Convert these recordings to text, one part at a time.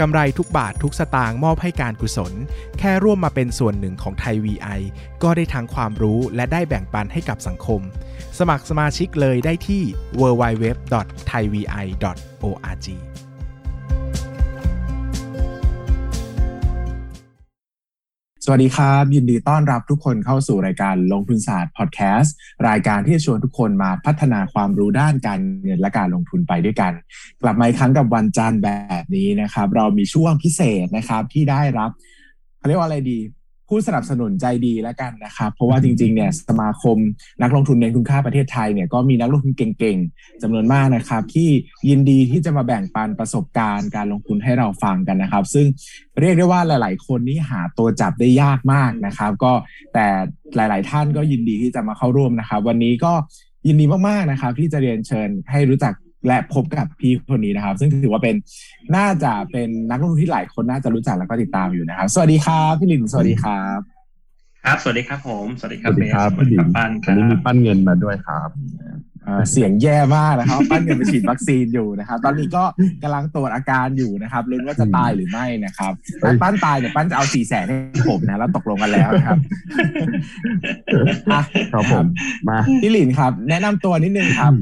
กำไรทุกบาททุกสตางค์มอบให้การกุศล แค่ร่วมมาเป็นส่วนหนึ่งของไทย VI ก็ได้ทั้งความรู้และได้แบ่งปันให้กับสังคม สมัครสมาชิกเลยได้ที่ www.thaivi.org สวัสดีครับ ยินดีต้อนรับทุกคนเข้าสู่รายการลงทุนศาสตร์พอดแคสต์รายการที่จะชวนทุกคนมาพัฒนาความรู้ด้านการเงินและการลงทุนไปด้วยกัน กลับมาอีกครั้งกับวันจันทร์แบบนี้นะครับ เรามีช่วงพิเศษนะครับที่ได้รับเขาเรียกว่าอะไรดี ผู้สนับสนุนใจดีแล้วกันนะครับ เพราะว่าจริงๆเนี่ยสมาคมนักลงทุนในคุณค่าประเทศไทยเนี่ยก็มีนักลงทุนเก่งๆจำนวนมากนะครับ ที่ยินดีที่จะมาแบ่งปันประสบการณ์การลงทุนให้เราฟังกันนะครับ ซึ่งเรียกได้ว่าหลาย ๆ คนนี่หาตัวจับได้ยากมากนะครับ ก็แต่หลาย ๆ ท่านก็ยินดีที่จะมาเข้าร่วมนะครับ วันนี้ก็ยินดีมากๆนะครับ ที่จะเรียนเชิญให้รู้จัก และพบกับพี่คนนี้นะครับ ซึ่งถือว่าเป็นน่าจะเป็นนักลงทุนที่หลายคนน่าจะรู้จักแล้วก็ติดตามอยู่นะครับ สวัสดีครับพี่ลินสวัสดีครับ ครับ สวัสดีครับผม สวัสดีครับสวัสดีครับเสวัสดีครับพี่หลินป้านควันรับนี้มีปั้นเงินมาด้วยครับอ่าเสียงแย่มากนะครับ ปั้นเงินไปฉีดวัคซีนอยู่นะครับ ตอนนี้ก็กำลังตรวจอาการอยู่นะครับลุ้นว่าจะตายหรือไม่นะครับเฮ้ยถ้าปั้นตายเนี่ยปั้นจะเอาสี่แสนให้ผมนะแล้วตกลงกันแล้วนะครับอะครับผมมาพี่หลินครับ แนะนำตัวนิดนึงครับ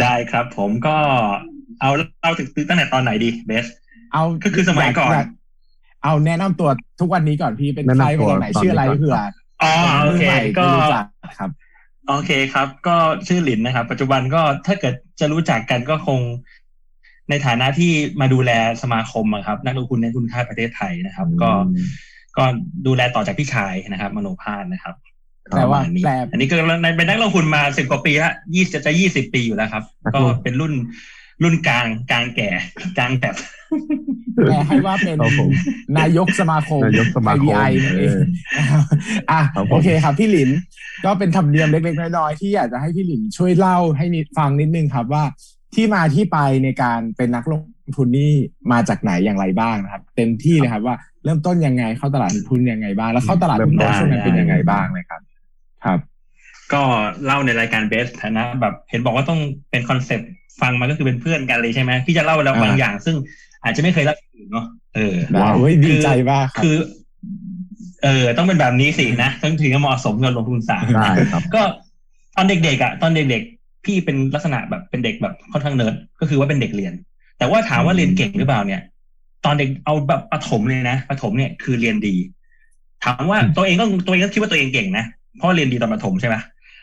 ได้ครับ ผมก็เอาเราถึงตั้งแต่ตอนไหนดีเบสเอาก็คือสมัยก่อนาเอาแนะนำตัวทุกวันนี้ก่อนพี่เป็นแนะใครนำมาตัวจากไหนตอนนี้ชื่ออะไรก่อนเผื่ออ๋อโอเคมืใหม่ก็ไม่รู้จักครับโอเคครับ ก็ชื่อหลินนะครับ ปัจจุบันก็ถ้าเกิดจะรู้จักกันก็คง ในฐานะที่มาดูแลสมาคมอะครับ นักลงทุนในคุณค่าประเทศไทยนะครับ ก็ก็ดูแลต่อจากพี่ชายนะครับ มโนภาสนะครับ แปลว่าประมณนี้แปลอันนี้ก็เป็นนักลงทุนมาสิบกว่าปีละยี่จะจะยี่สิบปีอยู่แล้วครับนักก็ลงเป็นรุ่นรุ่นกลางกลางแก่กลางแบบแปลให้ว่าเป็นครับผมนายกสมาคมนายกสมาคมไอนั่นเองเออะครับผมโอเคครับ พี่หลินก็เป็นธรรมเนียมเล็กๆน้อยๆที่อยากจะให้พี่หลินช่วยเล่าให้นิดฟังนิดนึงครับว่าที่มาที่ไปในการเป็นนักลงทุนนี่มาจากไหนอย่างไรบ้างนะครับ เต็มที่เลยครับว่าเริ่มต้นยังไงเข้าตลาดทุนยังไงบ้าง แล้วเข้าตลาดทุนเริ่มต้นช่วงนั้นเป็นยังไงบ้างเลยครับ ครับ ก็เล่าในรายการเบสฐานะแบบเห็นบอกว่าต้องเป็น concept ฟังมาก็คือเป็นเพื่อนกันเลยใช่ไหมพี่จะเล่าแล้วอ่าบางอย่าง ซึ่งอาจจะไม่เคยเล่าให้คนอื่นเนาะเออ wow เฮ้ยดีใจมากครับคือ เออ ต้องเป็นแบบนี้สินะต้องถึงจะเหมาะสมกับลงทุนศาสตร์ได้ครับ ก็ตอนเด็กๆอะตอนเด็กๆพี่เป็นลักษณะแบบเป็นเด็กแบบค่อนข้างเนิร์ดก็คือว่าเป็นเด็กเรียน แต่ว่าถามว่าเรียนเก่งหรือเปล่าเนี่ย ตอนเด็กเอาแบบประถมเลยนะประถมเนี่ยคือเรียนดีถามว่าตัวเองก็ตัวเองก็คิดว่าตัวเองเก่งนะเพราะเรียนดีตอนประถมใช่ไหม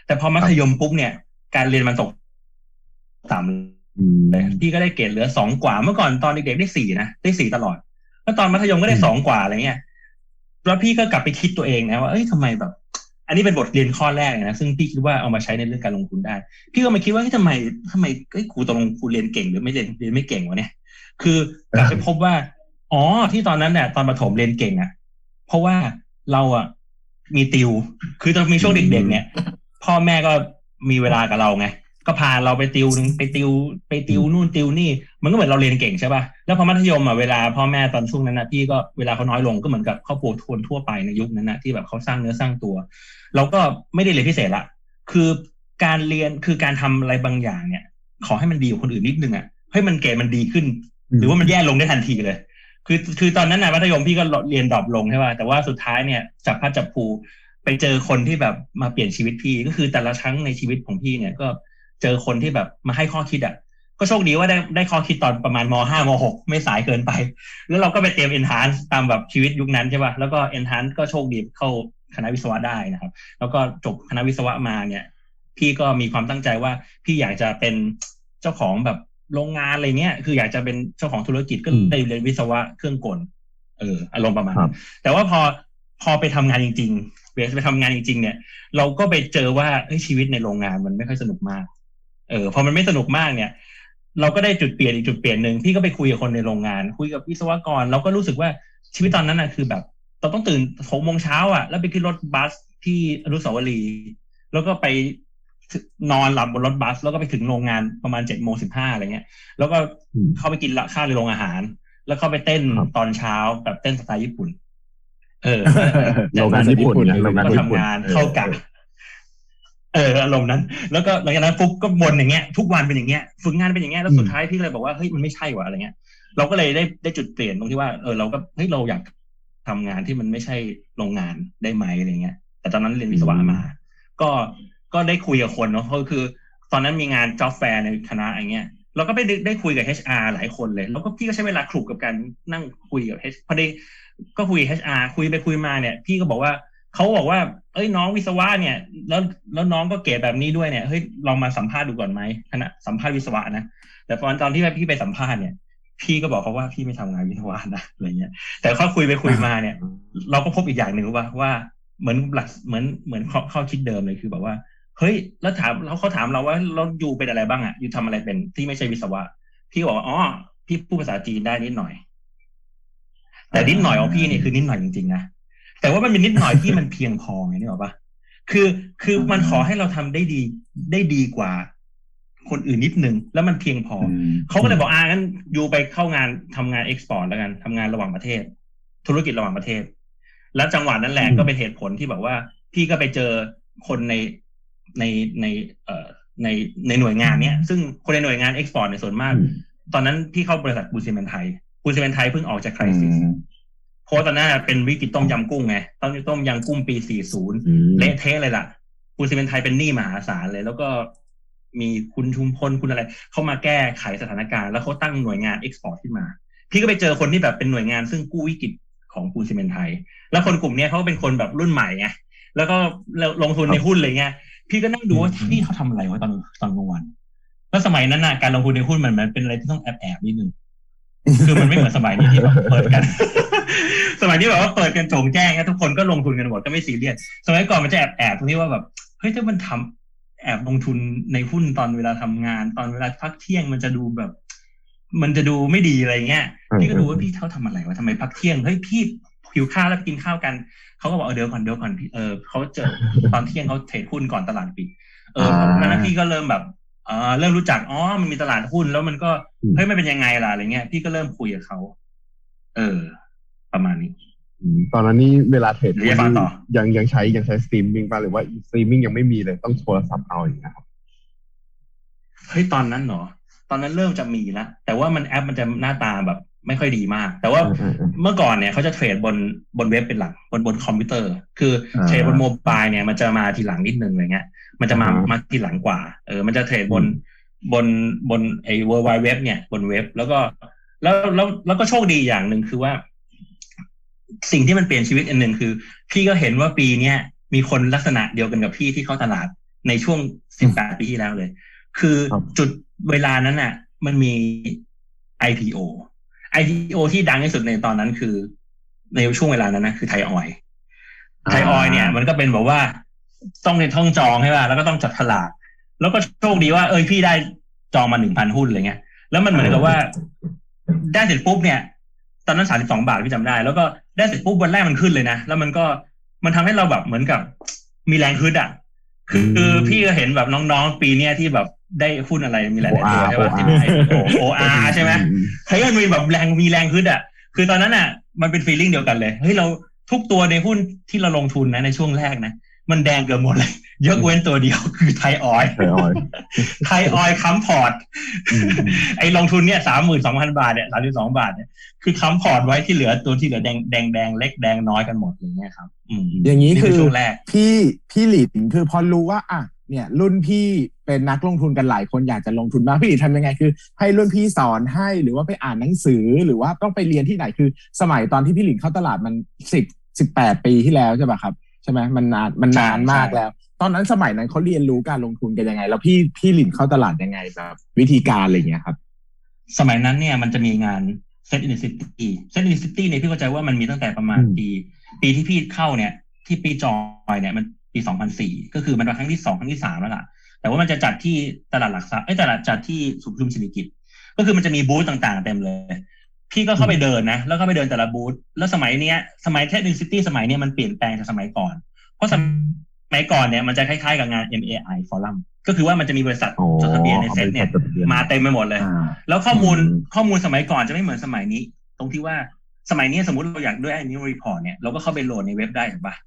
แต่พอมัธยมปุ๊บเนี่ย การเรียนมันตกต่ำอืมเลยพี่ก็ได้เกรดเหลือสองกว่าเมื่อก่อนตอนเด็กๆได้สี่นะได้สี่ตลอดแล้วตอนมัธยมก็ได้สองกว่าอะไรเงี้ยแล้วพี่ก็กลับไปคิดตัวเองนะว่าเอ้ยทำไมแบบ อันนี้เป็นบทเรียนข้อแรกเลยนะซึ่งพี่คิดว่าเอามาใช้ในเรื่องการลงทุนได้ พี่ก็มาคิดว่าเฮ้ยทำไมทำไมเอ้ยครูตกลงครูเรียนเก่งหรือไม่เรียนเรียนไม่เก่งวะเนี่ย คือกลับไปพบว่า อ๋อที่ตอนนั้นเนี่ยตอนประถมเรียนเก่งอะเพราะว่าเราอะ มีติว คือตอนมีช่วงเด็กๆเนี่ย พ่อแม่ก็มีเวลากับเราไงก็พาเราไปติวนึงไปติว ไปติวนู่นติวนี่ มันก็เหมือนเราเรียนเก่งใช่ป่ะแล้วพอมัธยมอะเวลาพ่อแม่ตอนช่วงนั้นนะพี่ก็เวลาเขาน้อยลงก็เหมือนกับครอบครัวทวนทั่วไปในยุคนั้นนะที่แบบเขาสร้างเนื้อสร้างตัว เราก็ไม่ได้เรียนพิเศษละคือการเรียนคือการทำอะไรบางอย่างเนี่ย ขอให้มันดีกว่าคนอื่นนิดนึงอะให้มันเกรดมันดีขึ้น หรือว่ามันแย่ลงได้ทันทีเลย คือคือตอนนั้นนะมัธยมพี่ก็เรียนดรอปลงใช่ป่ะแต่ว่าสุดท้ายเนี่ยจับพัดจับภูไปเจอคนที่แบบมาเปลี่ยนชีวิตพี่ก็คือแต่ละครั้งในชีวิตของพี่เนี่ยก็เจอคนที่แบบมาให้ข้อคิดอะก็โชคดีว่าได้ได้ข้อคิดตอนประมาณมห้ามหกไม่สายเกินไป แล้วเราก็ไปเตรียม enhance ตามแบบชีวิตยุคนั้นใช่ป่ะแล้วก็ enhance ก็โชคดีเข้าคณะวิศวะได้นะครับ แล้วก็จบคณะวิศวะมาเนี่ย พี่ก็มีความตั้งใจว่าพี่อยากจะเป็นเจ้าของแบบ โรงงานอะไรเงี้ย คืออยากจะเป็นเจ้าของธุรกิจก็อืมได้เรียนวิศวะเครื่องกล เออ อารมณ์ประมาณครันั้บนแต่ว่าพอพอไปทำงานจริงๆเวสไปทำงานจริงๆเนี่ย เราก็ไปเจอว่าเอ้ยชีวิตในโรงงานมันไม่ค่อยสนุกมาก เออ พอมันไม่สนุกมากเนี่ย เราก็ได้จุดเปลี่ยนอีกจุดเปลี่ยนหนึ่งพี่ก็ไปคุยกับคนในโรงงาน คุยกับวิศวกร เราก็รู้สึกว่าชีวิตตอนนั้นนะคือแบบตเราต้องตื่นหกโมงเช้าอะ แล้วไปขึ้นรถบัสที่อนุสาวรีย์แล้วก็ไป นอนหลับบนรถบัส แล้วก็ไปถึงโรงงานประมาณเจ็ดโมงสิบห้าอะไรเงี้ย แล้วก็อืมเข้าไปกินละข้าวในโรงอาหาร แล้วเข้าไปเต้นครับตอนเช้าแบบเต้นสไตล์ญี่ปุ่น เออโรงงานญี่ปุ่นเนี่ยโรงงานก็ญี่ทำปุ่นงานเข้ากะเอออารมณ์นั้น แล้วก็หลังจากนั้นปุ๊บก็วนอย่างเงี้ยทุกวันเป็นอย่างเงี้ยฝึกงานเป็นอย่างเงี้ยแล้วสุดท้ายพี่ก็เลยบอกว่าเฮ้ยมันไม่ใช่ว่ะอะไรเงี้ย เราก็เลยได้ได้จุดเปลี่ยนตรงที่ว่าเออเราก็เฮ้ยเราอยากทำงานที่มันไม่ใช่โรงงานได้ไหมอะไรเงี้ย แต่ตอนนั้นเรียนวิศวะมา ก็ ก็ได้คุยกับคนเนาะก็คือ ตอนนั้นมีงานจ็อบแฟร์ในคณะอย่างเงี้ยเราก็ไปได้ได้คุยกับ HR หลายคนเลย แล้วก็พี่ก็ใช้เวลาคลุกกับการนั่งคุยกับ H พอดีก็คุย HR คุยไปคุยมาเนี่ย พี่ก็บอกว่าเขาบอกว่า เอ้ยน้องวิศวะเนี่ย แล้วแล้วน้องก็เก๋แบบนี้ด้วยเนี่ยเฮ้ยลองมาสัมภาษณ์ดูก่อนไหมคณะสัมภาษณ์วิศวะนะแต่ตอนตอนที่พี่ไปสัมภาษณ์เนี่ย พี่ก็บอกเขาว่าพี่ไม่ทำงานวิศวะนะอะไรเงี้ย แต่เขาคุยไปคุยมาเนี่ย เราก็พบอีกอย่างหนึ่งว่าว่าเหมือนหลักเหมือนเหมือนข้อข้อคิดเดิมเลยคือแบบว่า เฮ้ย แล้วถามแล้วเขาถามเราว่าเราอยู่เป็นอะไรบ้างอะอยู่ทำอะไรเป็นที่ไม่ใช่วิศวะ พี่ก็บอกว่าอ๋อพี่พูดภาษาจีนได้นิดหน่อย แต่นิดหน่อยของพี่เนี่ยคือนิดหน่อยจริงๆนะแต่ว่ามันเป็นนิดหน่อยที่มันเพียงพอไงนี่หรอกปะคือคือมันขอให้เราทำได้ดีได้ดีกว่า คนอื่นนิดนึงแล้วมันเพียงพอเขาก็เลยบอกอ่างั้นอยู่ไปเข้างานทำงาน export แล้วกันทำงานระหว่างประเทศ ธุรกิจระหว่างประเทศ แล้วจังหวะนั้นแหละอืมก็เป็นเหตุผลที่แบบว่า พี่ก็ไปเจอคนใน ในในเอ่อในในหน่วยงานเนี้ยซึ่งคนในหน่วยงาน export เนี่ยส่วนมากอืมตอนนั้นพี่เข้าบริษัทปูนซีเมนต์ไทยปูนซีเมนต์ไทยเพิ่งออกจาก crisisเพราะว่าตอนนั้นเป็นวิกฤตต้มยำกุ้งไงต้มต้มยำกุ้งปี 40อืมเละเทะเลยล่ะปูนซีเมนต์ไทยเป็นหนี้มหาศาลเลย แล้วก็มีคุณชุมพลคุณอะไร เข้ามาแก้ไขสถานการณ์ แล้วเขาตั้งหน่วยงาน export ขึ้นมา พี่ก็ไปเจอคนที่แบบเป็นหน่วยงานซึ่งกู้วิกฤตของปูนซีเมนต์ไทย แล้วคนกลุ่มเนี้ยเขาก็เป็นคนแบบรุ่นใหม่ไงแล้วก็ลงทุนในหุ้นอะไรเงี้ย พี่ก็นั่งดูว่าพี่เขาทำอะไรวะตอนตอนกลางวัน แล้วสมัยนั้นน่ะการลงทุนในหุ้นมันมันเป็นอะไรที่ต้องแอบแอบๆนิดนึงคือมันไม่เหมือนสมัยนี้ที่แบบเปิดกัน สมัยนี้แบบว่าเปิดกันโจงแจ้งนะทุกคนก็ลงทุนกันหมดก็ไม่ซีเรียสสมัยก่อนมันจะแอบแอบตรงที่ว่าแบบเฮ้ยถ้ามันทำแอบลงทุนในหุ้นตอนเวลาทำงาน ตอนเวลาพักเที่ยงมันจะดูแบบ มันจะดูไม่ดีอะไรเงี้ยพี่ก็ดูว่าพี่เขาทำอะไรวะทำไมพักเที่ยงเฮ้ยพี่หิวข้าวแล้วไปกินข้าวกัน เขาก็บอกเออเดี๋ยวก่อนเดี๋ยวก่อนพี่เออเขาเจอตอนเที่ยงเขาเทรดหุ้นก่อนตลาดปิด เอออ่านั้นพี่ก็เริ่มแบบเออเริ่มรู้จักอ๋อมันมีตลาดหุ้นแล้วมันก็อืมเฮ้ยมันเป็นยังไงล่ะอะไรเงี้ยพี่ก็เริ่มคุยกับเขาเออ ประมาณนี้อืมตอนนั้นนี่เวลา trade หรือจะฟังต่อยังยังใช้ยังใช้สตรีมมิ่งป่ะหรือว่าสตรีมมิ่งยังไม่มีเลยต้องโทรศัพท์เอาอย่างเงี้ยครับเฮ้ยตอนนั้นเหรอตอนนั้นเริ่มจะมีแล้วแต่ว่ามันแอปมันจะหน้าตาแบบ ไม่ค่อยดีมาก แต่ว่าอืมอืมเมื่อก่อนเนี่ยเขาจะ trade บนบนเว็บเป็นหลักบนบนคอมพิวเตอร์ คืออา trade บน mobile เนี่ยมันจะมาทีหลังนิดนึงอะไรเงี้ย มันจะมาอ่าฮะมาทีหลังกว่า เออ มันจะเทรดบนบนบนไอ้เวอร์ไวเว็บเนี่ยบนเว็บ แล้วก็แล้วแล้วแล้วก็โชคดีอย่างหนึ่งคือว่า สิ่งที่มันเปลี่ยนชีวิตอันหนึ่งคือ พี่ก็เห็นว่าปีเนี้ยมีคนลักษณะเดียวกันกับพี่ที่เข้าตลาดในช่วงสิบแปดปีที่แล้วเลย คือครับจุดเวลานั้นน่ะ มันมี IPO IPO ที่ดังที่สุดในตอนนั้นคือ ในช่วงเวลานั้นนะคือไทยออยล์ไทยออยล์เนี่ย มันก็เป็นแบบว่าต้องในท่องจองใช่ป่ะแล้วก็ต้องจัดตลาดแล้วก็โชคดีว่าเอ้ยพี่ได้จองมาหนึ่งพันหุ้นอะไรเงี้ย แล้วมันเหมือนกับว่า ได้เสร็จปุ๊บเนี่ย ตอนนั้นสามสิบสองบาทพี่จำได้ แล้วก็ได้เสร็จปุ๊บวันแรกมันขึ้นเลยนะ แล้วมันก็มันทำให้เราแบบเหมือนกับ มีแรงฮึดอะคือคือพี่ก็เห็นแบบน้องๆ ปีเนี้ยที่แบบ ได้หุ้นอะไรมีหลายๆตัวใช่ป่ะที่เป็น IPO OR ใช่ไหมเฮ้ยมันมีแบบแรงมีแรงขึ้นอะ คือตอนนั้นอะ มันเป็น feeling เดียวกันเลยเฮ้ยเราทุกตัวในหุ้นที่เราลงทุนนะในช่วงแรกนะมันแดงเกือบหมดเลยยกเว้นตัวเดียวคือไทยออยล์ไทยออยล์ไทยออยล์ค้ำพอร์ตอืมอืมไอ้ลงทุนเนี่ยสามหมื่นสองพันบาทเนี่ยสามสิบสองบาทเนี่ยคือค้ำพอร์ตไว้ที่เหลือตัวที่เหลือแดงแดงแดงเล็กแดงน้อยกันหมดอย่างเงี้ยครับอืมอย่างนี้คือช่วงแรกพี่พี่หลินคือพอรู้ว่า อะ เนี่ยรุ่นพี่เป็นนักลงทุนกันหลายคนอยากจะลงทุนบ้างพี่หลินทำยังไงคือ ให้รุ่นพี่สอนให้หรือว่าไปอ่านหนังสือหรือว่าต้องไปเรียนที่ไหนคือ สมัยตอนที่พี่หลินเข้าตลาดมันสิบสิบแปดปีที่แล้วใช่ป่ะครับใช่ไหมมันนานมันนานมากแล้ว ตอนนั้นสมัยนั้นเขาเรียนรู้การลงทุนกันยังไง แล้วพี่พี่หลินเข้าตลาดยังไงแบบวิธีการอะไรอย่างเงี้ยครับ สมัยนั้นเนี่ยมันจะมีงาน Set in the City Set in the City เนี่ยพี่เข้าใจว่ามันมีตั้งแต่ประมาณอืมปี ปีที่พี่เข้าเนี่ย ที่ปีจอยเนี่ยมัน ปี2004ก็คือมันเป็นครั้งที่สองครั้งที่สามแล้วล่ะ แต่ว่ามันจะจัดที่ตลาดหลักทรัพย์ไอ้ยตลาดจัดที่สุขุมวิทสิริกิตก็คือมันจะมีบูธต่างๆเต็มเลย พี่ก็เข้าไปเดินนะ แล้วก็ไปเดินแต่ละบูธแล้วสมัยเนี้ย สมัยเทคนิคซิตี้สมัยเนี้ยมันเปลี่ยนแปลงจากสมัยก่อน เพราะสมัยก่อนเนี่ยมันจะคล้ายๆกับงาน MAI Forum ก็คือว่ามันจะมีบริษัทอ๋อจดทะเบียนในเซ็ตเนี่ยอาไปจดทะบียนมาเต็มไปหมดเลยอ่าแล้วข้อมูลอืมข้อมูลสมัยก่อนจะไม่เหมือนสมัยนี้ ตรงที่ว่าสมัยนี้สมมติเราอยากด้วย annual report เนี่ยเราก็เข้าไปโหลดในเว็บได้ถูกปะอื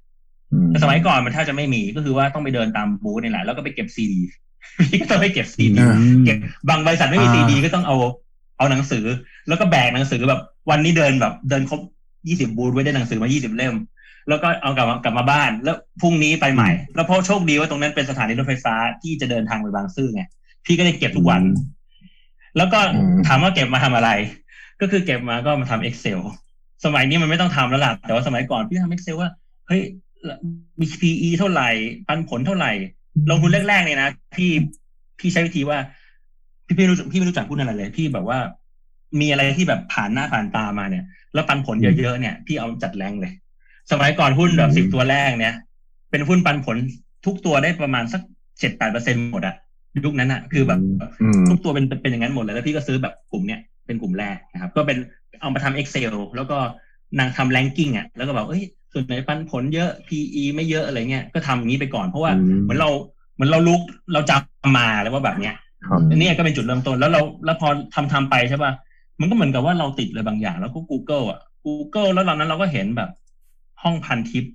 แต่สมัยก่อนมันแทบจะไม่มีก็คือว่าต้องไปเดินตามบูธนี่แหละแล้วก็ไปเก็บซีดีพี่ก็ต้องไปเก็บซีดีอ่าเก็บบางบริษัทไม่มีซีดีก็ต้องเอา เอาหนังสือ แล้วก็แบกหนังสือแบบวันนี้เดินแบบเดินครบยี่สิบบูธไว้ได้หนังสือมายี่สิบเล่ม แล้วก็เอากลับมากลับมาบ้าน แล้วพรุ่งนี้ไปใหม่ แล้วเพราะโชคดีว่าตรงนั้นเป็นสถานีรถไฟฟ้าที่จะเดินทางไปบางซื่อไงพี่ก็ได้เก็บทุกวัน แล้วก็อืมถามว่าเก็บมาทำอะไร ก็คือเก็บมาก็มาทำ Excel สมัยนี้มันไม่ต้องทำแล้วล่ะแต่ว่าสมัยก่อนพี่ทำ Excel ว่าเฮ้ย มี PE เท่าไหร่ ปันผลเท่าไหร่ ลงทุนแรกๆเนี่ยนะพี่พี่ใช้วิธีว่า พี่พี่รู้จักพี่ไม่รู้จักหุ้นอะไรเลย พี่แบบว่า มีอะไรที่แบบผ่านหน้าผ่านตามาเนี่ย แล้วปันผลเยอะๆเนี่ยพี่เอาจัดแรงเลย สมัยก่อนหุ้นแบบสิบตัวแรกเนี่ย เป็นหุ้นปันผลทุกตัวได้ประมาณสักเจ็ดแปดเปอร์เซ็นหมดอะยุคนั้นอะคือแบบอืมทุกตัวเป็นเป็นเป็นอย่างนั้นหมดเลยแล้วพี่ก็ซื้อแบบกลุ่มเนี้ยเป็นกลุ่มแรกนะครับ ก็เป็นเอามาทำ Excel แล้วก็นางทำ ranking อะแล้วก็บอกเอ้ย ส่วนไหนปันผลเยอะ PE ไม่เยอะอะไรเงี้ยก็ทำอย่างนี้ไปก่อนเพราะว่าอืมเหมือนเราเหมือนเราลุกเราจำมาแล้วว่าแบบเนี้ยครับอันนี้ก็เป็นจุดเริ่มต้นแล้วเราแล้วพอทำทำไปใช่ป่ะมันก็เหมือนกับว่าเราติดเลยบางอย่าง แล้วก็ Google อะ Google แล้วตอนนั้นเราก็เห็นแบบ ห้องพันทิป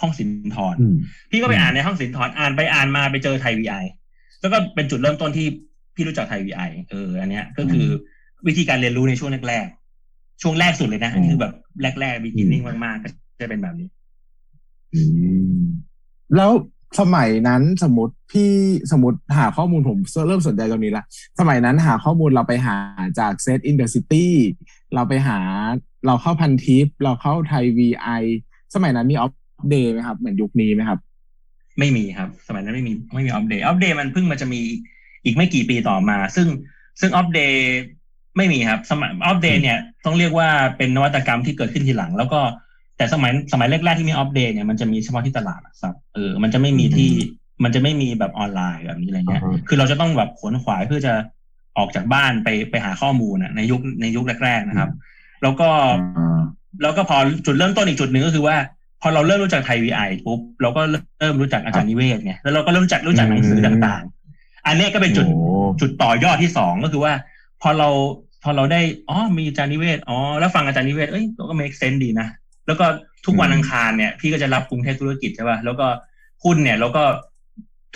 ห้องสินทรอืมพี่ก็ไปอ่านในห้องสินทรอ่านไปอ่านมาไปเจอไทยวีไอแล้วก็เป็นจุดเริ่มต้นที่พี่รู้จักไทยวีไอเอออันเนี้ยก็คือวิธีการเรียนรู้ในช่วงแรกๆช่วงแรกสุดเลยนะอันนี้คือแบบแรกๆ beginning มากๆก็ จะเป็นแบบนี้อืมแล้วสมัยนั้นสมมติพี่สมมติหาข้อมูลผมเริ่มสนใจตรงนี้ละสมัยนั้นหาข้อมูลเราไปหาจาก SET in the City เราไปหาเราเข้าพันทิป เราเข้า ThaiVI สมัยนั้นมีออฟเดย์ไหมครับ เหมือนยุคนี้ไหมครับ ไม่มีครับ สมัยนั้นไม่มีไม่มีอัปเดตอัปเดตมันเพิ่งมันจะมีอีกไม่กี่ปีต่อมา ซึ่งซึ่งอัปเดตไม่มีครับ สมัยอัปเดตเนี่ยต้องเรียกว่าเป็นนวัตกรรมที่เกิดขึ้นทีหลัง แล้วก็ แต่สมัยสมัยแรกๆที่มีอัปเดตเนี่ยมันจะมีเฉพาะที่ตลาดหลักทรัพย์เออมันจะไม่มีที่มันจะไม่มีแบบออนไลน์แบบนี้อะไรเงี้ยอ่าฮะคือเราจะต้องแบบขวนขวายเพื่อจะออกจากบ้านไปไปหาข้อมูลอะในยุคในยุคแรกๆนะครับ แล้วก็แล้วก็พอจุดเริ่มต้นอีกจุดหนึ่งก็คือว่า พอเราเริ่มรู้จักไทยวีไอปุ๊บเราก็เริ่มรู้จักอาจารย์นิเวศไงแล้วเราก็เริ่มรู้จักรู้จักหนังสือต่างๆ อันเนี้ยก็เป็นจุดโอ้จุดต่อยอดที่สองก็คือว่า พอเราพอเราได้อ๋อมีอาจารย์นิเวศอ๋อแล้วฟังอาจารย์นิเวศเอ้ยก็ make sense ดีนะ แล้วก็ทุกวันอืมอังคารเนี่ย พี่ก็จะรับกรุงเทพธุรกิจใช่ป่ะแล้วก็หุ้นเนี่ยแล้วก็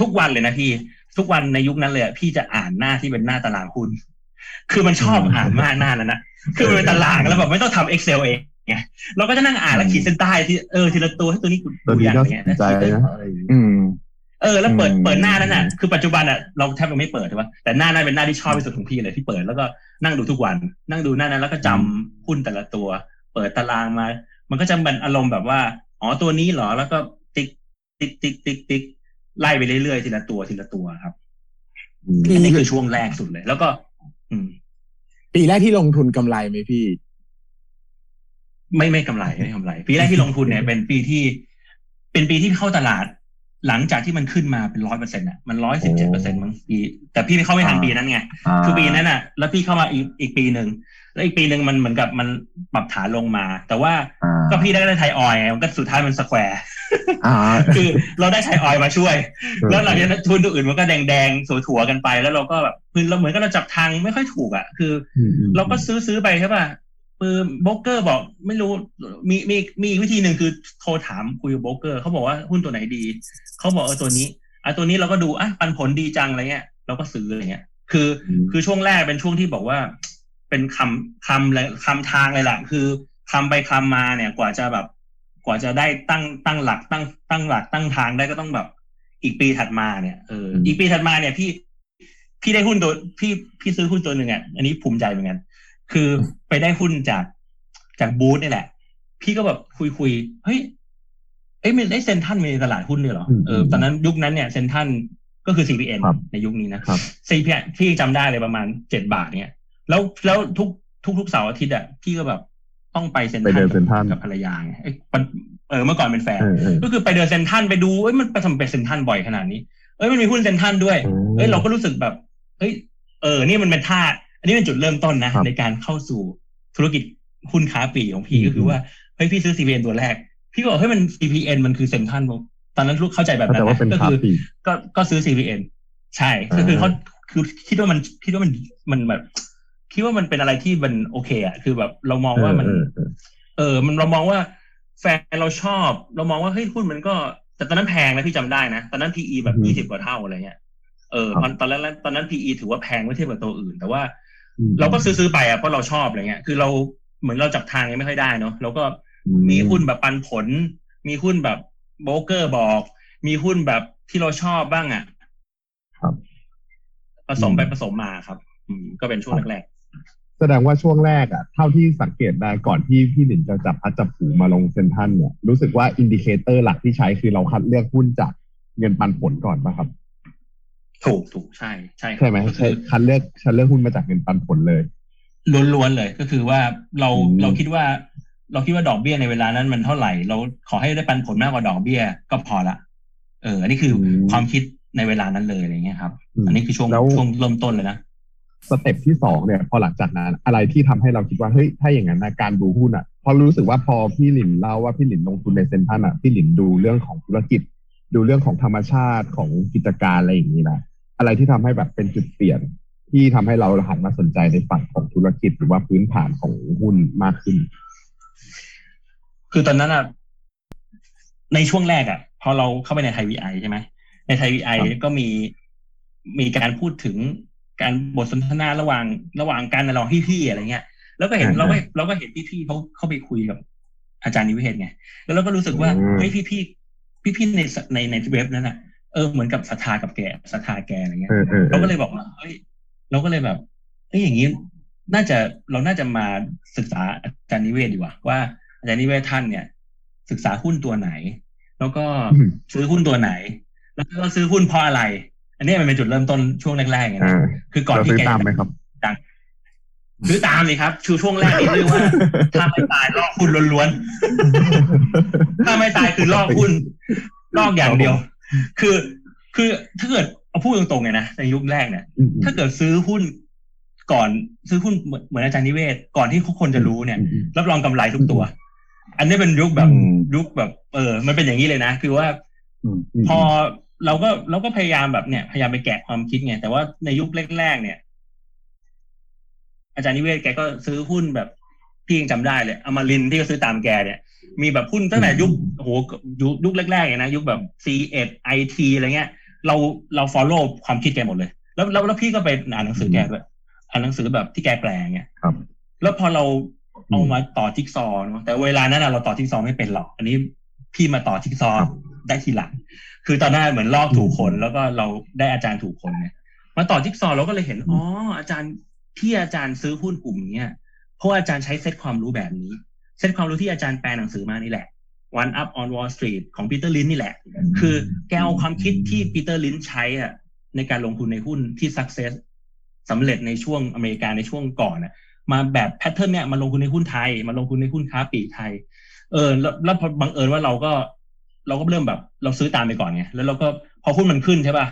ทุกวันเลยนะพี่ ทุกวันในยุคนั้นเลยอะพี่จะอ่านหน้าที่เป็นหน้าตารางหุ้น คือมันชอบอ่านมากหน้านั้นนะคือมันเป็นตารางแล้วแบบไม่ต้องทำ Excel เองไงเราก็จะนั่งอ่านแล้วขีดเส้นใต้ที่เออทีละตัวให้ตัวนี้กูตัวนี้อยากน่าเงี้ยสนใจแล้วขีดนะอะไรอย่างงี้อืมเออแล้วเปิดอืมเปิดหน้านั้นน่ะคือปัจจุบันอะเราแทบจะไม่เปิดใช่ปะแต่หน้านั้นเป็นหน้าที่ชอบที่สุดของพี่เลยที่เปิดแล้วก็นั่งดูทุกวัน นั่งดูหน้านั้นแล้วก็จำหุ้นแต่ละตัว เปิดตารางมา มันก็จะเป็นอารมณ์แบบว่าอ๋อตัวนี้เหรอแล้วก็ติ๊กติ๊กติ๊กติ๊กติ๊กไล่ไปเรื่อยๆทีละตัวทีละตัวครับอืมพี่อันนี้คือช่วงแรกสุดเลย แล้วก็ อืม ปีแรกที่ลงทุนกำไรไหมพี่ ไม่ไม่กำไรไม่กำไร ปีแรกที่ลงทุนเนี่ยเป็นปีที่ เป็นปีที่เข้าตลาด หลังจากที่มันขึ้นมาเป็นร้อยเปอร์เซ็นต์อะมันร้อยสิบเจ็ดเปอร์เซ็นต์มั้งปีแต่พี่ไม่เข้าไม่ทันอ่าปีนั้นไงคือปีนั้นอะ แล้วพี่เข้ามาอีกอีกปีหนึ่ง แล้วอีกปีหนึ่งมันเหมือนกับมันปรับฐานลงมา แต่ว่าอ่าก็พี่ได้ได้ไทยออยล์ไงมันก็สุดท้ายมันสแควร์อ่าคือเราได้ไทยออยล์มาช่วย แล้วหลังจากนั้นทุนตัวอื่นมันก็แดงแดงๆสัวๆกันไป แล้วเราก็แบบคือเราเหมือนกับเราจับทางไม่ค่อยถูกอะ คืออืมอืมเราก็ซื้อซื้อไปใช่ป่ะคือโบรกเกอร์บอกไม่รู้มีมีมีอีกวิธีหนึ่งคือโทรถามคุยกับโบรกเกอร์เขาบอกว่าหุ้นตัวไหนดีเขาบอกเออตัวนี้อะตัวนี้เราก็ดูอะปันผลดีจังอะไรเงี้ยเราก็ซื้ออะไรเงี้ยคือมคือช่วงแรกเป็นช่วงที่บอกว่า เป็นคำคำเลยคำทางเลยแหละคือคำไปคำมาเนี่ย กว่าจะแบบ กว่าจะได้ตั้งตั้งหลักตั้งตั้งหลักตั้งทางได้ก็ต้องแบบ อีกปีถัดมาเนี่ยเอออีกปีถัดมาเนี่ยพี่พี่ได้หุ้นตัวพี่พี่ซื้อหุ้นตัวหนึ่งอะอันนี้ภูมิใจเหมือนกัน คือไปได้หุ้นจากจากบูธนี่แหละ พี่ก็แบบคุยคุยเฮ้ยเอ้ยมันได้เซ็นทรันในตลาดหุ้นด้วยเหรอเออตอนนั้นยุคนั้นเนี่ยเซ็นทรันก็คือ CPN ในยุคนี้นะครับ CPN พี่จำได้เลยประมาณเจ็ดบาทเนี่ย แล้วแล้วทุกทุกทุกเสาร์อาทิตย์อะพี่ก็แบบต้องไปเซ็นทไปรัเดินนเซ็นทรัลกับภรรยาไงเอ้ยมันเออเมื่อก่อนเป็นแฟนเออเออก็คือไปเดินเซ็นทรันไปดูเอ้ยมันไปทำเป็นเซ็นทรันบ่อยขนาดนี้เอ้ยมันมีหุ้นเซ็นทรันด้วยเอ้ยเราก็รู้สึกแบบเฮ้ยเออนี่มันเป็นท่าอันนี้เป็นจุดเริ่มต้นนะครับในการเข้าสู่ธุรกิจหุ้นค้าปลีกของพี่อืมก็คือว่าเฮ้ยพี่ซื้อ CPN ตัวแรก พี่ก็บอกเฮ้ยมัน CPN มันคือเซ็นทรัลตอนนั้นลูกเข้าใจแบบนั้แต่นว่านะเป็นก็คาคือปีก็ก็ซื้อ CPN ใช่ก็คือเขาคือคิดว่ามันคิดว่ามันมันแบบ คิดว่ามันเป็นอะไรที่มันโอเคอะคือแบบเรามองว่ามันเออเออเออ มันเรามองว่า แฟนเราชอบ เรามองว่าเฮ้ยหุ้นมันก็แต่ตอนนั้นแพงนะพี่จำได้นะ ตอนนั้น PE แบบยี่สิบกว่าเท่าอะไรเงี้ยเออตอนตอนแรกตอนนั้น PE ถือว่าแพงเมื่อเทียบกับตัวอื่น แต่ว่าอืมเราก็ซื้อซื้อไปอะเพราะเราชอบอะไรเงี้ย คือเราเหมือนเราจับทางยังไม่ค่อยได้เนาะเราก็อืมีหุ้นแบบปันผล มีหุ้นแบบโบรกเกอร์บอก มีหุ้นแบบที่เราชอบบ้างอะครับผสมไปอืมผสมมาครับอืมก็เป็นช่วงแรก แสดงว่าช่วงแรกอะเท่าที่สังเกตได้ก่อนที่พี่หลินจะจับพลัดจับผลูมาลงเซ็นทรัลเนี่ยรู้สึกว่า indicator หลักที่ใช้คือเราคัดเลือกหุ้นจากเงินปันผลก่อนป่ะครับๆถูกถูกใช่ ใช่ครับใช่ไหมก็ใช่คือคัดเลือกคัดเลือกหุ้นมาจากเงินปันผลเลยล้วนๆเลยก็คือว่าเราอืมเราคิดว่า เราคิดว่าดอกเบี้ยในเวลานั้นมันเท่าไหร่ เราขอให้ได้ปันผลมากกว่าดอกเบี้ยก็พอละเอออันนี้คืออมความคิดในเวลานั้นเลยอะไรเงี้ยครับมอันนี้คือช่วงแล้วช่วงเริ่มต้นเลยนะ สเต็ปที่สองเนี่ยพอหลังจากนั้น อะไรที่ทำให้เราคิดว่าเฮ้ยถ้าอย่างนั้นนะการดูหุ้นอะเพอรู้สึกว่าพอพี่หลินเล่าว่าพี่หลินลงทุนในเซ็นทรัลอะพี่หลินดูเรื่องของธุรกิจ ดูเรื่องของธรรมชาติของกิจการอะไรอย่างนี้นะอะไรที่ทำให้แบบเป็นจุดเปลี่ยนที่ทำให้เราหันมาสนใจในฝั่งของธุรกิจหรือว่าพื้นฐานของหุ้นมากขึ้น คือตอนนั้นอะในช่วงแรกอะ พอเราเข้าไปในไทยวีไอใช่ไหมในไทยวีไอครับก็มีมีการพูดถึง การบทสนทนาระหว่างระหว่างการระหว่างพี่ๆอะไรเงี้ย แล้วก็เห็นเราก็เราก็เห็นพี่ๆเขาเข้าไปคุยกับอาจารย์นิเวศน์ไงแล้วเราก็รู้สึกว่าอืมเฮ้ยพี่ๆพี่ๆในในในเว็บนั้นอะเออเหมือนกับศรัทธากับแกศรัทธาแกอะไรเงี้ยเออเออเอเราอก็เลยบอกว่าเฮ้ยเราก็เลยแบบเฮ้ยอย่างนี้น่าจะเราน่าจะมาศึกษาอาจารย์นิเวศดีกว่าว่าอาจารย์นิเวศท่านเนี่ย ศึกษาหุ้นตัวไหน แล้วก็อืมซื้อหุ้นตัวไหน แล้วก็ซื้อหุ้นเพราะอะไร อันนี้มันเป็นจุดเริ่มต้นช่วงแรกๆไงอ่านะคือก่อนเราที่ซื้อแกตามไหมครับดังซื้อตามเลยครับ ชูช่วงแรกนี่เรียกว่า ถ้าไม่ตายลอกหุ้นล้วนๆ ถ้าไม่ตายคือลอกหุ้นลอกอย่างเดียว คือ คือถ้าเกิดเอาพูดตรงๆไงนะในยุคแรกเนี่ยอืมอืมถ้าเกิดซื้อหุ้นก่อนซื้อหุ้นเหมือนเหมือนอาจารย์นิเวศ ก่อนที่ทุกคนจะรู้เนี่ยอืมอืมรับรองกำไรทุกตัว อันนี้เป็นยุคแบบอืมยุคแบบ เออ มันเป็นอย่างนี้เลยนะ คือว่าอืมพอ เราก็เราก็พยายามแบบเนี่ยพยายามไปแกะความคิดไงแต่ว่าในยุคแรกๆเนี่ย อาจารย์นิเวศแกก็ซื้อหุ้นแบบพี่ยังจำได้เลยอมรินทร์ที่ก็ซื้อตามแกเนี่ย มีแบบหุ้นตั้งแต่ยุคโอ้โหยุคยุคแรกๆเลยนะยุคแบบ C 1 IT อะไรเงี้ย เราเรา follow ความคิดแกหมดเลย แล้วแล้วแล้วพี่ก็ไปอ่านหนังสือแกด้วยอ่านหนังสือแบบที่แกแปลงเงี้ยครับ แล้วพอเราเอามาต่อจิ๊กซอว์เนอะแต่เวลานั้นน่ะเราต่อจิ๊กซอว์ไม่เป็นหรอก อันนี้พี่มาต่อจิ๊กซอว์ครับได้ทีหลัง คือตอนนั้นเหมือนลอกถูกคนแล้วก็เราได้อาจารย์ถูกคนเนี่ยมาต่อจิ๊กซอเราก็เลยเห็นอ๋ออาจารย์ที่อาจารย์ซื้อหุ้นกลุ่มเนี้ยเพราะอาจารย์ใช้เซตความรู้แบบนี้ เซตความรู้ที่อาจารย์แปลหนังสือมานี่แหละ One Up on Wall Street ของปีเตอร์ลินช์ นี่แหละ คือแกเอาความคิดที่ปีเตอร์ลินช์ ใช้อะในการลงทุนในหุ้นที่ success สำเร็จในช่วงอเมริกาในช่วงก่อนอะมาแบบ pattern เนี่ยมาลงทุนในหุ้นไทย มาลงทุนในหุ้นค้าปลีกไทย เออแล้วแล้วพอบังเอิญว่าเราก็ เราก็เริ่มแบบ เราซื้อตามไปก่อนไงแล้วเราก็พอหุ้นมันขึ้นใช่ป่ะ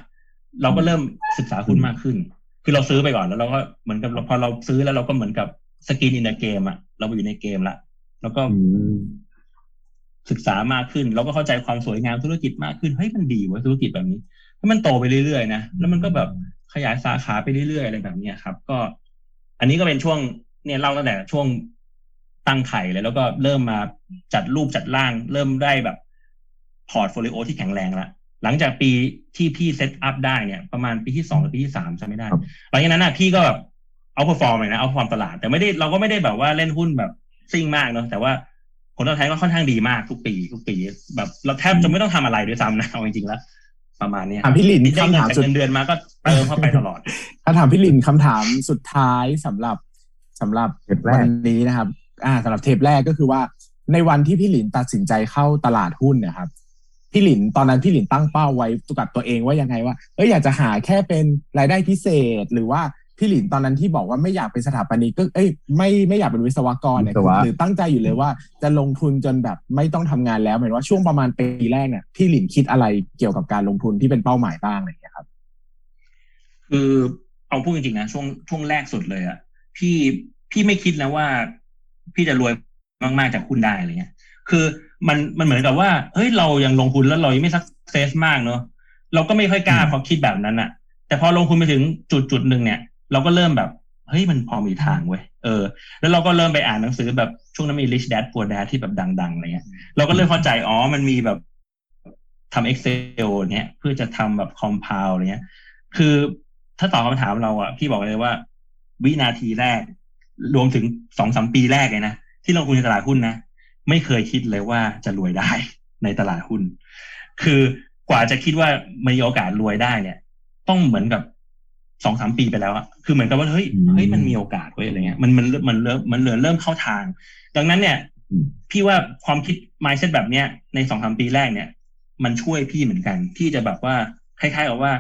เราก็เริ่มศึกษาหุ้นมากขึ้น คือเราซื้อไปก่อนแล้วเราก็เหมือนกับพอเราซื้อแล้วเราก็เหมือนกับสกินอินเกมอะเราไปอยู่ในเกมละแล้วก็ศึกษามากขึ้น เราก็เข้าใจความสวยงามธุรกิจมากขึ้นเฮ้ยมันดีเว้ยธุรกิจแบบนี้แล้วมันโตไปเรื่อยๆนะแล้วมันก็แบบขยายสาขาไปเรื่อยๆอะไรแบบเนี้ยครับ ก็ อันนี้ก็เป็นช่วงเนี่ยเล่าตั้งแต่ช่วงตั้งไข่เลยแล้วก็เริ่มมาจัดรูปจัดร่าง เริ่มได้แบบ portfolio ที่แข็งแรงละหลังจากปีที่พี่ set up ได้เนี่ย ประมาณปีที่สองหรือปีที่สามจำไม่ได้ครับหลังจากนั้นน่ะพี่ก็แบบ outperform เลยนะเอาความตลาด แต่ไม่ได้เราก็ไม่ได้แบบว่าเล่นหุ้นแบบซิ่งมากเนาะแต่ว่าผลตอบแทนก็ค่อนข้างดีมากทุกปี ทุกปี แบบเราแทบจะไม่ต้องทำอะไรด้วยซ้ำนะเอาจริงๆแล้วประมาณเนี้ยถามพี่หลินได้คำเงินถามจากสุดเงินเดือนมาก็เติมเข้าไปตลอดถ้าถามพี่หลินคำถามสุดท้ายสำหรับสำหรับเทปแรกวันนี้นะครับ อ่าสำหรับเทปแรกก็คือว่าในวันที่พี่หลินตัดสินใจเข้าตลาดหุ้นเนะครับ พี่หลินตอนนั้นพี่หลินตั้งเป้าไว้กับตัวเองว่ายังไงว่าเอ้ยอยากจะหาแค่เป็นรายได้พิเศษ หรือว่าพี่หลินตอนนั้นที่บอกว่าไม่อยากเป็นสถาปนิกก็เอ้ยไม่ไม่อยากเป็นวิศวกรเนี่ยวิศวะหรือตั้งใจอยู่เลยว่าจะลงทุนจนแบบไม่ต้องทำงานแล้วหมายว่าช่วงประมาณปีแรกเนี่ยพี่หลินคิดอะไรเกี่ยวกับการลงทุนที่เป็นเป้าหมายบ้างอะไรอย่างเงี้ยครับ คือเอาพูดจริงๆนะช่วงช่วงแรกสุดเลยอะพี่พี่ไม่คิดนะว่า พี่จะรวยมากๆจากหุ้นได้อะไรเงี้ย คือ มันมันเหมือนกับว่าเฮ้ยเรายังลงทุนแล้วเรายังไม่สักเซสมากเนอะเราก็ไม่ค่อยกล้าพอคิดแบบนั้นอะแต่พอลงทุนไปถึงจุดจุดหนึ่งเนี่ย เราก็เริ่มแบบเฮ้ยมันพอมีทางเว้ยเออ แล้วเราก็เริ่มไปอ่านหนังสือแบบช่วงนั้นมี rich dad poor dad ที่แบบดังๆอะไรเงี้ยเราก็เริ่มเข้าใจอ๋อมันมีแบบทำ Excel เนี่ยเพื่อจะทำแบบ compound อะไรเงี้ย คือถ้าตอบคำถามเราอะพี่บอกเลยว่า วินาทีแรก รวมถึงสองสามปีแรกเลยนะ ที่ลงทุนในตลาดหุ้นนะ ไม่เคยคิดเลยว่าจะรวยได้ในตลาดหุ้น คือกว่าจะคิดว่ามีโอกาสรวยได้เนี่ย ต้องเหมือนกับสองสามปีไปแล้วอะคือเหมือนกับว่าเฮ้ยเฮ้ยมันมีโอกาสเว้ยอะไรเงี้ยมันมันมันเริ่มมันเริ่มเริ่มเข้าทาง ดังนั้นเนี่ย พี่ว่าความคิด mindset แบบเนี้ยในสองสามปีแรกเนี่ย มันช่วยพี่เหมือนกัน ที่จะแบบว่าคล้ายๆกับว่า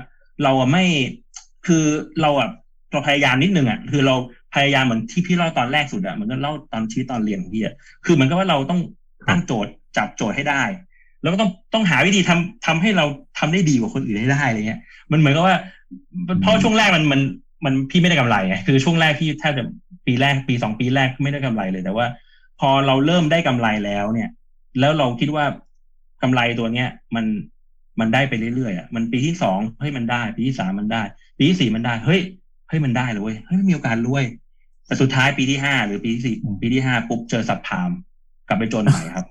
เราอะไม่คือเราอะเราพยายามนิดนึงอะคือเรา พยายามเหมือนที่พี่เล่าตอนแรกสุดอะเหมือนก็เล่าตอนชีวิตตอนเรียนของพี่อะคือเหมือนกับว่าเราต้องตั้งโจทย์จับโจทย์ให้ได้ แล้วก็ต้องต้องหาวิธีทำทำให้เราทำได้ดีกว่าคนอื่นให้ได้อะไรเงี้ย มันเหมือนกับว่าเพราะช่วงแรกมันมันมันพี่ไม่ได้กำไรไงคือช่วงแรกพี่แทบจะปีแรกปีสองปีแรกไม่ได้กำไรเลย แต่ว่า พอเราเริ่มได้กำไรแล้วเนี่ย แล้วเราคิดว่ากำไรตัวเนี้ย มันมันได้ไปเรื่อยๆอะมันปีที่สองเฮ้ยมันได้ ปีที่สามมันได้ ปีที่สี่มันได้เฮ้ย เฮ้ยมันได้เลยเว้ยเฮ้ยมีโอกาสรวย แต่สุดท้ายปีที่ห้าหรือปีที่สี่ปีที่ห้าปุ๊บเจอสับพามกลับไปจนใหม่ครับ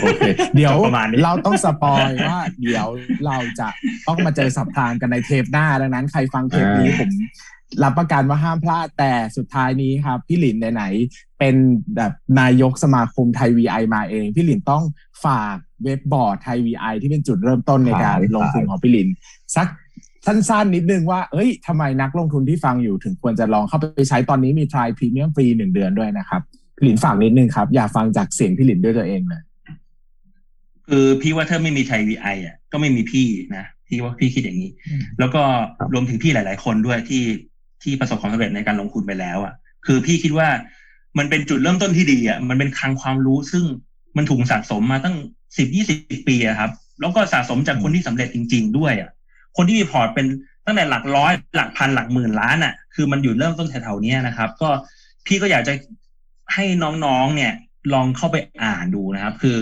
โอเคเดี๋ยวประมาณนี้เราต้องสปอยว่าเดี๋ยวเราจะต้องมาเจอสับทางกันในเทปหน้าดังนั้นใครฟังเทปนี้ผมรับประกันว่าห้ามพลาดแต่สุดท้ายนี้ครับ พี่หลินไหนๆเป็นแบบนายกสมาคมไทย VI มาเอง พี่หลินต้องฝากเว็บบอร์ดไทย VI ที่เป็นจุดเริ่มต้นในการขายลงทุนของพี่หลินสัก สั้นๆนิดนึงว่า เอ้ยทำไมนักลงทุนที่ฟังอยู่ถึงควรจะลองเข้าไปใช้ตอนนี้มี try premium ฟรีหนึ่งเดือนด้วยนะครับพี่หลินฝากนิดนึงครับ อยากฟังจากเสียงพี่หลินด้วยตัวเองเลยคือพี่ว่าถ้าไม่มีไทยวีไออะ ก็ไม่มีพี่นะพี่ว่าพี่คิดอย่างนี้ แล้วก็รวมถึงพี่หลาย ๆ คนด้วยที่ที่ประสบความสำเร็จในการลงทุนไปแล้วอะ คือพี่คิดว่ามันเป็นจุดเริ่มต้นที่ดีอะมันเป็นคลังความรู้ซึ่งมันถูกสะสมมาตั้งสิบยี่สิบปีอะครับ แล้วก็สะสมจากคนที่สำเร็จจริง ๆ ด้วยอะ คนที่มีพอร์ตเป็นตั้งแต่หลักร้อยหลักพันหลักหมื่นล้านอะ คือมันอยู่เริ่มต้นแถวๆเนี้ยนะครับ ก็พี่ก็อยากจะให้น้องๆเนี่ย ลองเข้าไปอ่านดูนะครับ คือ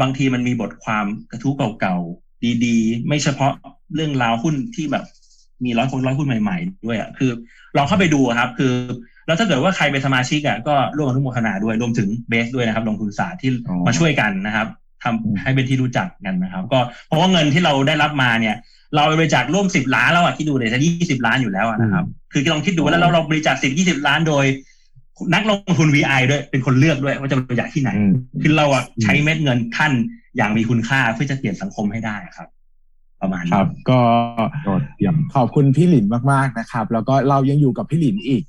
บางทีมันมีบทความกระทู้เก่าๆดีๆ ไม่เฉพาะเรื่องราวหุ้นที่แบบมีร้อยคนร้อยหุ้นใหม่ ๆ ด้วยอะคือลองเข้าไปดูครับ คือแล้วถ้าเกิดว่าใครเป็นสมาชิกอะก็ร่วมอนุโมทนาด้วยรวมถึงเบสด้วยนะครับลงทุนศาสตร์ที่อ๋อมาช่วยกันนะครับทำให้เป็นที่รู้จักกันนะครับ ก็เพราะว่าเงินที่เราได้รับมาเนี่ย เราบริจาคร่วมสิบล้านแล้วอะคิดดูเลยจะยี่สิบล้านอยู่แล้วอะนะครับ คือลองคิดดูว่าแล้วเราเราบริจาคสิบยี่สิบล้านโดย นักลงทุน VI ด้วยเป็นคนเลือกด้วยว่าจะบริจาคที่ไหนอืมคือเราอะใช้เม็ดเงินท่านอย่างมีคุณค่าเพื่อจะเปลี่ยนสังคมให้ได้ครับ ประมาณคนี้รับ ก็ยอดเยี่ยมขอบคุณพี่หลินมากๆนะครับ แล้วก็เรายังอยู่กับพี่หลินอีก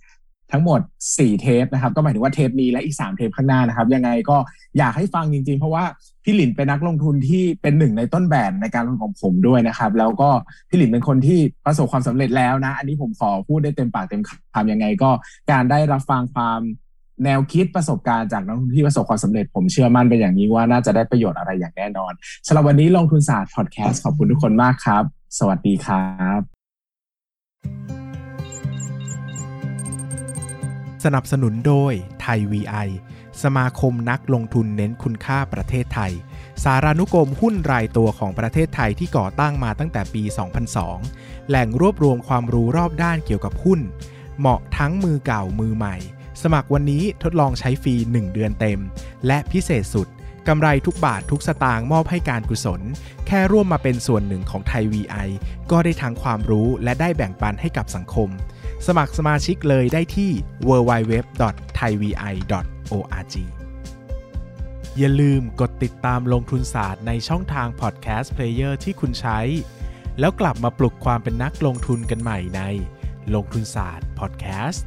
ทั้งหมด 4 เทปนะครับ ก็หมายถึงว่าเทปนี้และอีก 3 เทปข้างหน้านะครับ ยังไงก็อยากให้ฟังจริง ๆ เพราะว่าพี่หลินเป็นนักลงทุนที่เป็นหนึ่งในต้นแบบในการลงทุนของผมด้วยนะครับ แล้วก็พี่หลินเป็นคนที่ประสบความสำเร็จแล้วนะ อันนี้ผมขอพูดได้เต็มปากเต็มคำยังไง ก็การได้รับฟังความแนวคิดประสบการณ์จากนักลงทุนที่ประสบความสำเร็จ ผมเชื่อมั่นเป็นอย่างนี้ว่าน่าจะได้ประโยชน์อะไรอย่างแน่นอนสำหรับวันนี้ลงทุนศาสตร์พอดแคสต์ขอบคุณทุกคนมากครับ สวัสดีครับ สนับสนุนโดยไทย VI สมาคมนักลงทุนเน้นคุณค่าประเทศไทย สารานุกรมหุ้นรายตัวของประเทศไทยที่ก่อตั้งมาตั้งแต่ปี 2002 แหล่งรวบรวมความรู้รอบด้านเกี่ยวกับหุ้น เหมาะทั้งมือเก่ามือใหม่ สมัครวันนี้ทดลองใช้ฟรี 1 เดือนเต็ม และพิเศษสุดกำไรทุกบาททุกสตางค์มอบให้การกุศล แค่ร่วมมาเป็นส่วนหนึ่งของไทย VI ก็ได้ทั้งความรู้และได้แบ่งปันให้กับสังคม สมัครสมาชิกเลยได้ที่ www.thaivi.org อย่าลืมกดติดตามลงทุนศาสตร์ในช่องทางพอดแคสต์เพลเยอร์ที่คุณใช้ แล้วกลับมาปลุกความเป็นนักลงทุนกันใหม่ในลงทุนศาสตร์พอดแคสต์